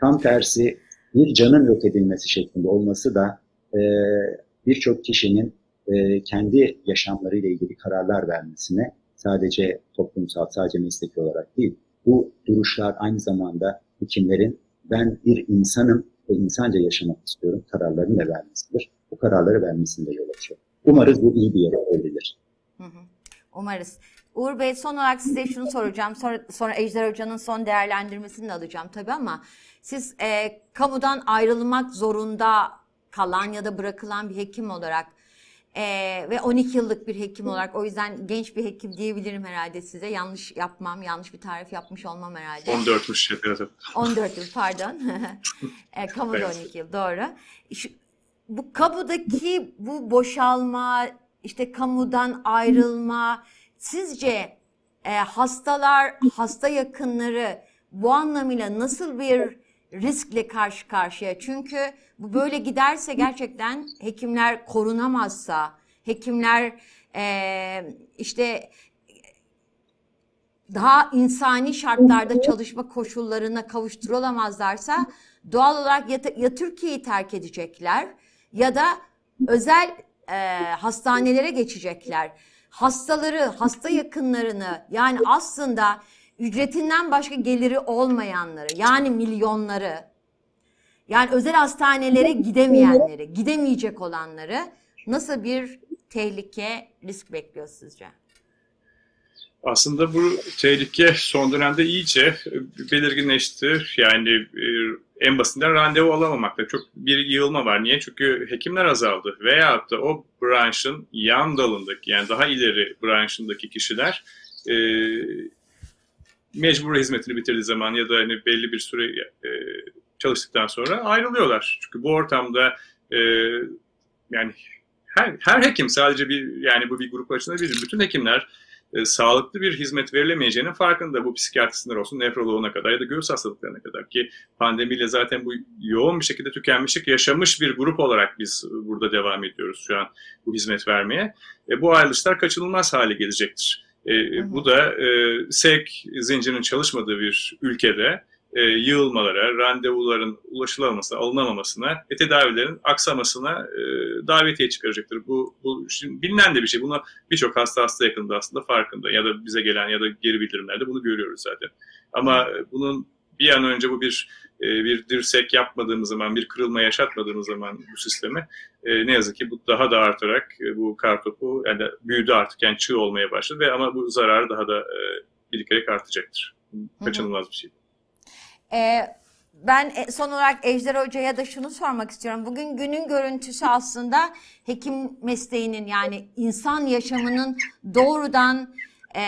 tam tersi bir canın yok edilmesi şeklinde olması da e, birçok kişinin e, kendi yaşamlarıyla ilgili kararlar vermesine sadece toplumsal, sadece mesleki olarak değil, bu duruşlar aynı zamanda hekimlerin ben bir insanım ve insanca yaşamak istiyorum kararlarını da vermesidir. Bu kararları vermesinde yol açıyor. Umarız bu iyi bir yere evrilir. Umarız. Uğur Bey son olarak size şunu soracağım. Sonra, sonra Ejder Hoca'nın son değerlendirmesini de alacağım tabii ama siz e, kamudan ayrılmak zorunda kalan ya da bırakılan bir hekim olarak e, ve 12 yıllık bir hekim olarak o yüzden genç bir hekim diyebilirim herhalde size. Yanlış yapmam, yanlış bir tarif yapmış olmam herhalde. 14'müş yapıyor 14 yıl pardon. <laughs> e, kamuda evet. 12 yıl doğru. Şu, bu kabudaki bu boşalma, işte kamudan ayrılma, Sizce e, hastalar, hasta yakınları bu anlamıyla nasıl bir riskle karşı karşıya? Çünkü bu böyle giderse gerçekten hekimler korunamazsa, hekimler e, işte daha insani şartlarda çalışma koşullarına kavuşturulamazlarsa doğal olarak ya, ya Türkiye'yi terk edecekler ya da özel e, hastanelere geçecekler. Hastaları, hasta yakınlarını yani aslında ücretinden başka geliri olmayanları yani milyonları yani özel hastanelere gidemeyenleri, gidemeyecek olanları nasıl bir tehlike, risk bekliyor sizce? Aslında bu tehlike son dönemde iyice belirginleşti. Yani e, en basitinden randevu alamamakta çok bir yığılma var. Niye? Çünkü hekimler azaldı. Veyahut da o branşın yan dalındaki yani daha ileri branşındaki kişiler e, mecbur hizmetini bitirdiği zaman ya da hani belli bir süre e, çalıştıktan sonra ayrılıyorlar. Çünkü bu ortamda e, yani her, her hekim sadece bir yani bu bir grup açısından değil. Bütün hekimler e, sağlıklı bir hizmet verilemeyeceğinin farkında bu psikiyatristler olsun, nefroloğuna kadar ya da göğüs hastalıklarına kadar ki pandemiyle zaten bu yoğun bir şekilde tükenmişlik yaşamış bir grup olarak biz burada devam ediyoruz şu an bu hizmet vermeye. E, bu ayrılışlar kaçınılmaz hale gelecektir. E, bu da e, sevk zincirinin çalışmadığı bir ülkede e, yığılmalara, randevuların ulaşılamamasına, alınamamasına ve tedavilerin aksamasına e, davetiye çıkaracaktır. Bu, bu şimdi bilinen de bir şey. Bunu birçok hasta hasta yakında aslında farkında ya da bize gelen ya da geri bildirimlerde bunu görüyoruz zaten. Ama bunun bir an önce bu bir e, bir dirsek yapmadığımız zaman, bir kırılma yaşatmadığımız zaman bu sistemi e, ne yazık ki bu daha da artarak e, bu kartopu yani büyüdü artık yani çığ olmaya başladı ve ama bu zararı daha da e, birikerek artacaktır. Kaçınılmaz bir şey. Ee, ben e, son olarak Ejder Hoca'ya da şunu sormak istiyorum. Bugün günün görüntüsü aslında hekim mesleğinin yani insan yaşamının doğrudan e,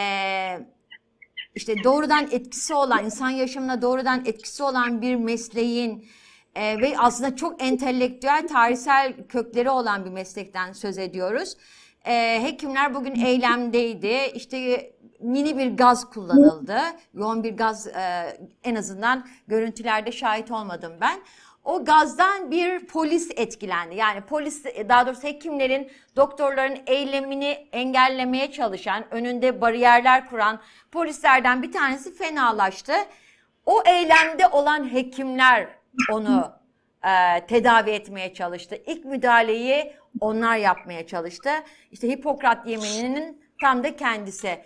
işte doğrudan etkisi olan, insan yaşamına doğrudan etkisi olan bir mesleğin e, ve aslında çok entelektüel, tarihsel kökleri olan bir meslekten söz ediyoruz. E, hekimler bugün eylemdeydi. İşte mini bir gaz kullanıldı. Yoğun bir gaz e, en azından görüntülerde şahit olmadım ben. O gazdan bir polis etkilendi. Yani polis daha doğrusu hekimlerin, doktorların eylemini engellemeye çalışan, önünde bariyerler kuran polislerden bir tanesi fenalaştı. O eylemde olan hekimler onu e, tedavi etmeye çalıştı. İlk müdahaleyi onlar yapmaya çalıştı. İşte Hipokrat yemininin tam da kendisi.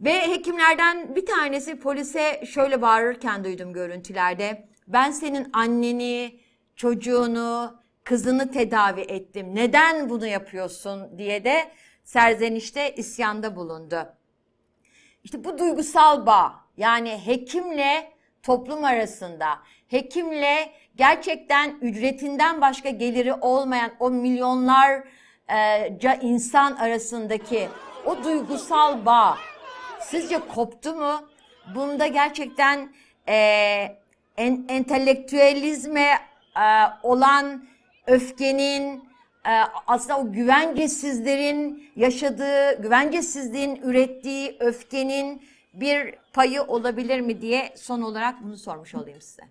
Ve hekimlerden bir tanesi polise şöyle bağırırken duydum görüntülerde. Ben senin anneni, çocuğunu, kızını tedavi ettim. Neden bunu yapıyorsun diye de serzenişte isyanda bulundu. İşte bu duygusal bağ yani hekimle toplum arasında, hekimle gerçekten ücretinden başka geliri olmayan o milyonlarca insan arasındaki o duygusal bağ Sizce koptu mu? Bunda gerçekten e, en, entelektüelizme e, olan öfkenin, e, aslında o güvencesizlerin yaşadığı, güvencesizliğin ürettiği öfkenin bir payı olabilir mi diye son olarak bunu sormuş olayım size.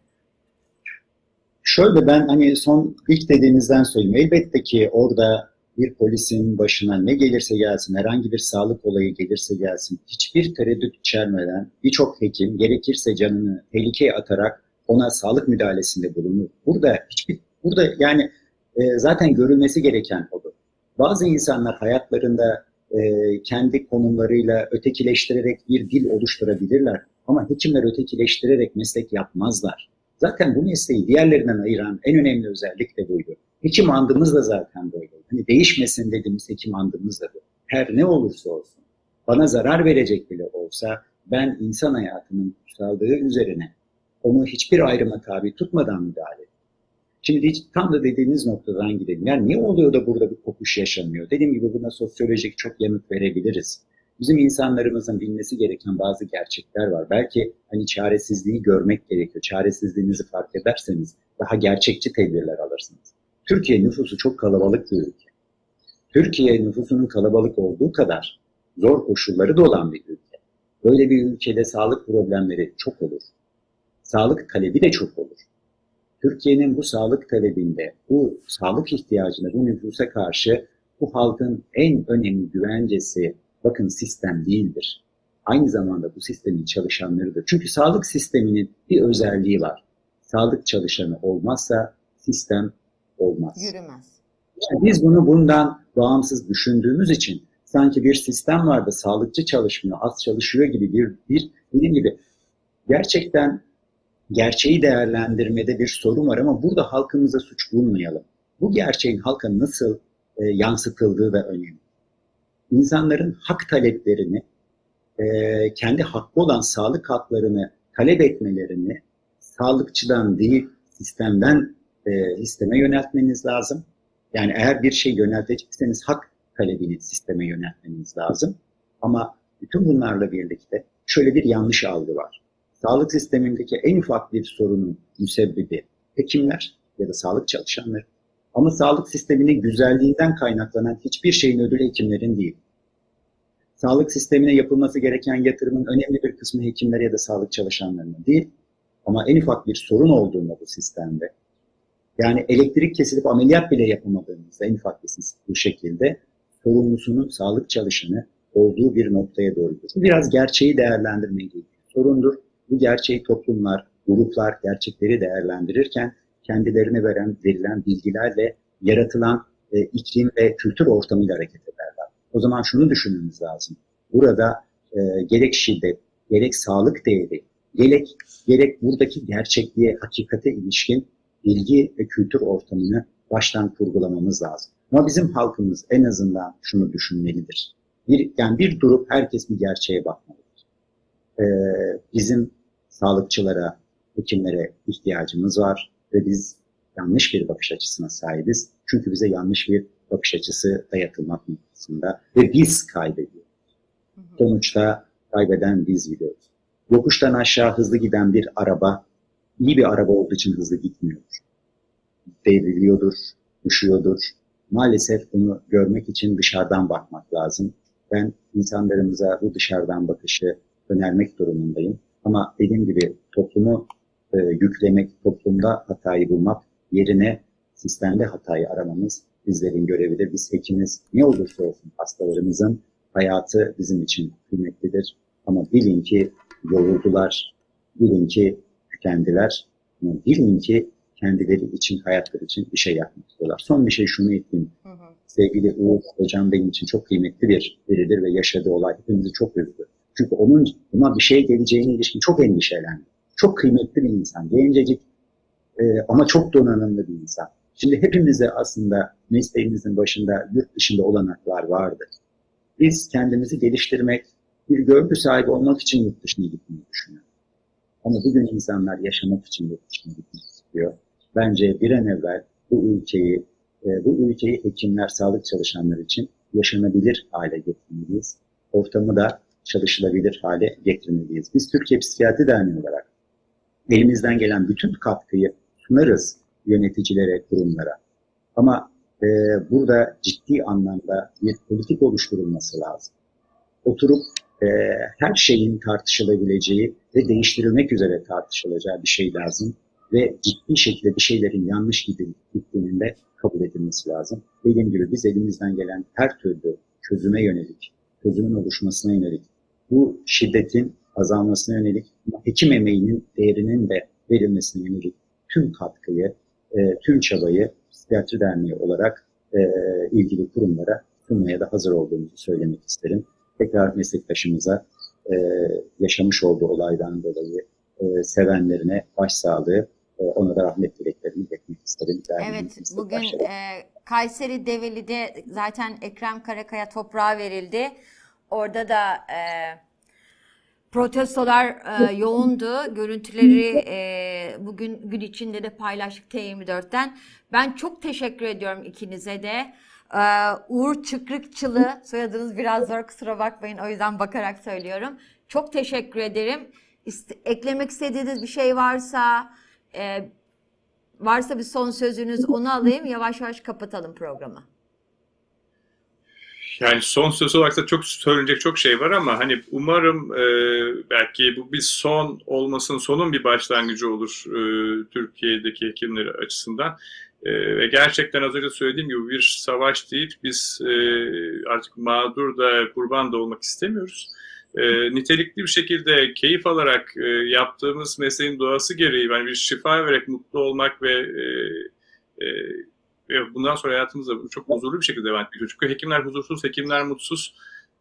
Şöyle ben hani son ilk dediğinizden söyleyeyim. Elbette ki orada bir polisin başına ne gelirse gelsin, herhangi bir sağlık olayı gelirse gelsin, hiçbir tereddüt içermeden birçok hekim gerekirse canını tehlikeye atarak ona sağlık müdahalesinde bulunur. Burada hiçbir, burada yani e, zaten görülmesi gereken odur. Bazı insanlar hayatlarında e, kendi konumlarıyla ötekileştirerek bir dil oluşturabilirler. Ama hekimler ötekileştirerek meslek yapmazlar. Zaten bu mesleği diğerlerinden ayıran en önemli özellik de buydu. Hekim andımız da zaten böyle. Hani değişmesin dediğimiz hekim andımız da bu. Her ne olursa olsun, bana zarar verecek bile olsa ben insan hayatının kutsallığı üzerine onu hiçbir ayrıma tabi tutmadan müdahale. Şimdi tam da dediğiniz noktadan gidelim. Yani ne oluyor da burada bir kopuş yaşanmıyor? Dediğim gibi buna sosyolojik çok yanıt verebiliriz. Bizim insanlarımızın bilmesi gereken bazı gerçekler var. Belki hani çaresizliği görmek gerekiyor. Çaresizliğinizi fark ederseniz daha gerçekçi tedbirler alırsınız. Türkiye nüfusu çok kalabalık bir ülke. Türkiye nüfusunun kalabalık olduğu kadar zor koşulları da olan bir ülke. Böyle bir ülkede sağlık problemleri çok olur. Sağlık talebi de çok olur. Türkiye'nin bu sağlık talebinde, bu sağlık ihtiyacına, bu nüfusa karşı bu halkın en önemli güvencesi, bakın sistem değildir. Aynı zamanda bu sistemin çalışanlarıdır. Çünkü sağlık sisteminin bir özelliği var. Sağlık çalışanı olmazsa sistem olmaz. Yürümez. Yani biz bunu bundan bağımsız düşündüğümüz için sanki bir sistem vardı, sağlıkçı çalışmıyor, az çalışıyor gibi bir, bir dediğim gibi gerçekten gerçeği değerlendirmede bir sorun var ama burada halkımıza suç bulmayalım. Bu gerçeğin halka nasıl e, yansıtıldığı da önemli. İnsanların hak taleplerini, e, kendi hakkı olan sağlık haklarını talep etmelerini sağlıkçıdan değil sistemden e, sisteme yöneltmeniz lazım. Yani eğer bir şey yöneltecekseniz hak talebini sisteme yöneltmeniz lazım. Ama bütün bunlarla birlikte şöyle bir yanlış algı var. Sağlık sistemindeki en ufak bir sorunun müsebbibi hekimler ya da sağlık çalışanları. Ama sağlık sisteminin güzelliğinden kaynaklanan hiçbir şeyin ödülü hekimlerin değil. Sağlık sistemine yapılması gereken yatırımın önemli bir kısmı hekimler ya da sağlık çalışanlarının değil. Ama en ufak bir sorun olduğunda bu sistemde, yani elektrik kesilip ameliyat bile yapamadığımızda en ufak bir şekilde sorumlusunun sağlık çalışanı olduğu bir noktaya doğrudur. Bu biraz gerçeği değerlendirmeyle ilgili sorundur. Bu gerçeği toplumlar, gruplar gerçekleri değerlendirirken kendilerine veren, verilen bilgilerle yaratılan e, iklim ve kültür ortamıyla hareket ederler. O zaman şunu düşünmemiz lazım. Burada e, gerek şiddet, gerek sağlık değeri, gerek, gerek buradaki gerçekliğe, hakikate ilişkin bilgi ve kültür ortamını baştan kurgulamamız lazım. Ama bizim halkımız en azından şunu düşünmelidir. Bir, yani bir durup herkes bir gerçeğe bakmalıdır. Ee, bizim sağlıkçılara, hekimlere ihtiyacımız var ve biz yanlış bir bakış açısına sahibiz. Çünkü bize yanlış bir bakış açısı dayatılmak noktasında ve biz kaybediyoruz. Sonuçta kaybeden biz gidiyoruz. Yokuştan aşağı hızlı giden bir araba iyi bir araba olduğu için hızlı gitmiyordur. Devriliyordur, düşüyordur. Maalesef bunu görmek için dışarıdan bakmak lazım. Ben insanlarımıza bu dışarıdan bakışı önermek durumundayım. Ama dediğim gibi toplumu e, yüklemek, toplumda hatayı bulmak yerine sistemde hatayı aramamız bizlerin görevidir. Biz hekimiz ne olursa olsun hastalarımızın hayatı bizim için kıymetlidir. Ama bilin ki yoruldular, bilin ki tükendiler. Yani bilin ki kendileri için, hayatları için bir şey yapmak istiyorlar. Son bir şey şunu ekleyeyim. Hı hı. Sevgili Uğur Hocam benim için çok kıymetli bir biridir ve yaşadığı olay hepimizi çok üzdü. Çünkü onun buna bir şey geleceğine ilişkin çok endişelendi. Çok kıymetli bir insan, gencecik e, ama çok donanımlı bir insan. Şimdi hepimizde aslında mesleğimizin başında yurt dışında olanaklar vardı. Biz kendimizi geliştirmek, bir görgü sahibi olmak için yurt dışına gitmeyi düşünüyoruz. Ama bugün insanlar yaşamak için yurt istiyor. Bence bir an evvel bu ülkeyi, e, bu ülkeyi hekimler, sağlık çalışanları için yaşanabilir hale getirmeliyiz. Ortamı da çalışılabilir hale getirmeliyiz. Biz Türkiye Psikiyatri Derneği olarak elimizden gelen bütün katkıyı sunarız yöneticilere, kurumlara. Ama e, burada ciddi anlamda bir politik oluşturulması lazım. Oturup e, her şeyin tartışılabileceği ve değiştirilmek üzere tartışılacağı bir şey lazım. Ve ciddi şekilde bir şeylerin yanlış gittiğinin de kabul edilmesi lazım. Dediğim gibi biz elimizden gelen her türlü çözüme yönelik, çözümün oluşmasına yönelik, bu şiddetin azalmasına yönelik, hekim emeğinin değerinin de verilmesine yönelik tüm katkıyı, e, tüm çabayı Psikiyatri Derneği olarak e, ilgili kurumlara sunmaya da hazır olduğumuzu söylemek isterim tekrar meslektaşımıza e, yaşamış olduğu olaydan dolayı e, sevenlerine başsağlığı, e, ona da rahmet dileklerimi iletmek isterim. Evet, bugün e, Kayseri Develi'de zaten Ekrem Karakaya toprağa verildi. Orada da e, protestolar e, yoğundu. Görüntüleri e, bugün gün içinde de paylaştık T24'ten. Ben çok teşekkür ediyorum ikinize de. Ee, Uğur Çıkrıkçılı, soyadınız biraz zor kusura bakmayın o yüzden bakarak söylüyorum. Çok teşekkür ederim. İste, eklemek istediğiniz bir şey varsa, e, varsa bir son sözünüz onu alayım. Yavaş yavaş kapatalım programı. Yani son söz olarak da çok söylenecek çok şey var ama hani umarım e, belki bu bir son olmasın, sonun bir başlangıcı olur e, Türkiye'deki hekimleri açısından. E, ve gerçekten az önce söylediğim gibi bir savaş değil. Biz e, artık mağdur da kurban da olmak istemiyoruz. E, nitelikli bir şekilde keyif alarak e, yaptığımız mesleğin doğası gereği yani bir şifa vererek mutlu olmak ve e, e, bundan sonra hayatımızda çok huzurlu bir şekilde devam edecek. Çünkü hekimler huzursuz, hekimler mutsuz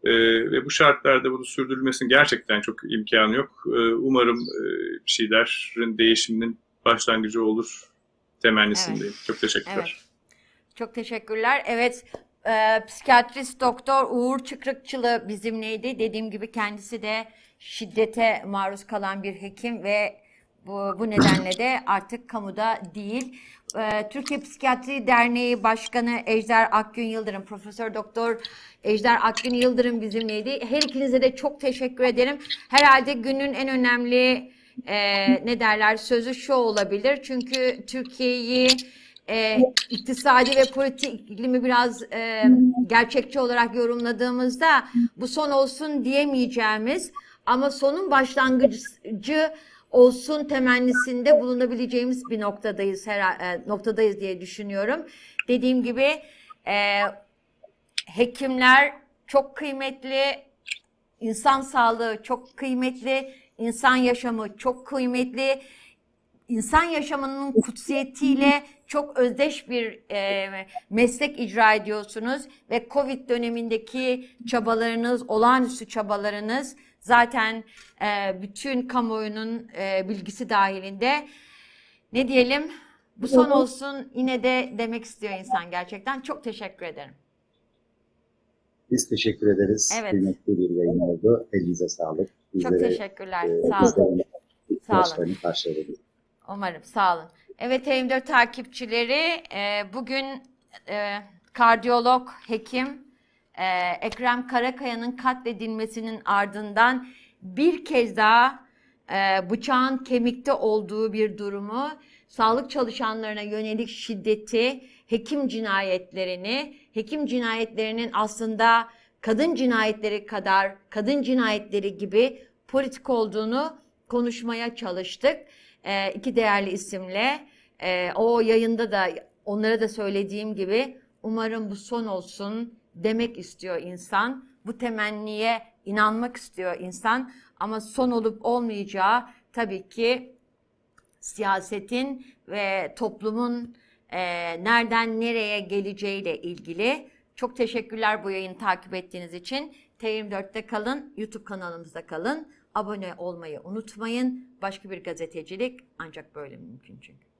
e, ve bu şartlarda bunu sürdürülmesinin gerçekten çok imkanı yok. E, umarım e, bir şeylerin değişiminin başlangıcı olur temennisindeyim. Çok teşekkürler. Evet. Çok teşekkürler. Evet, e, psikiyatrist doktor Uğur Çıkrıkçılı bizimleydi. Dediğim gibi kendisi de şiddete maruz kalan bir hekim ve bu, bu nedenle de artık kamuda değil. E, Türkiye Psikiyatri Derneği Başkanı Ejder Akgün Yıldırım, Profesör Doktor Ejder Akgün Yıldırım bizimleydi. Her ikinize de çok teşekkür ederim. Herhalde günün en önemli e, ne derler sözü şu olabilir. Çünkü Türkiye'yi e, iktisadi ve politik iklimi biraz e, gerçekçi olarak yorumladığımızda bu son olsun diyemeyeceğimiz ama sonun başlangıcı olsun temennisinde bulunabileceğimiz bir noktadayız her e, noktadayız diye düşünüyorum. Dediğim gibi e, hekimler çok kıymetli, insan sağlığı çok kıymetli, insan yaşamı çok kıymetli insan yaşamının kutsiyetiyle çok özdeş bir e, meslek icra ediyorsunuz ve Covid dönemindeki çabalarınız, olağanüstü çabalarınız zaten e, bütün kamuoyunun e, bilgisi dahilinde. Ne diyelim? Bu son olsun yine de demek istiyor insan gerçekten. Çok teşekkür ederim. Biz teşekkür ederiz. Evet. Kıymetli bir yayın oldu. Elinize sağlık. Çok Bizlere, teşekkürler. e, Sağ olun. Sağ olun. Umarım sağ olun. Evet M4 takipçileri e, bugün e, kardiyolog, hekim e, Ekrem Karakaya'nın katledilmesinin ardından bir kez daha e, bıçağın kemikte olduğu bir durumu, sağlık çalışanlarına yönelik şiddeti, hekim cinayetlerini, hekim cinayetlerinin aslında kadın cinayetleri kadar kadın cinayetleri gibi politik olduğunu konuşmaya çalıştık. E, iki değerli isimle. E, o yayında da onlara da söylediğim gibi umarım bu son olsun demek istiyor insan. Bu temenniye inanmak istiyor insan. Ama son olup olmayacağı tabii ki siyasetin ve toplumun e, nereden nereye geleceğiyle ilgili. Çok teşekkürler bu yayını takip ettiğiniz için. T24'te kalın, YouTube kanalımızda kalın. Abone olmayı unutmayın. Başka bir gazetecilik ancak böyle mümkün çünkü.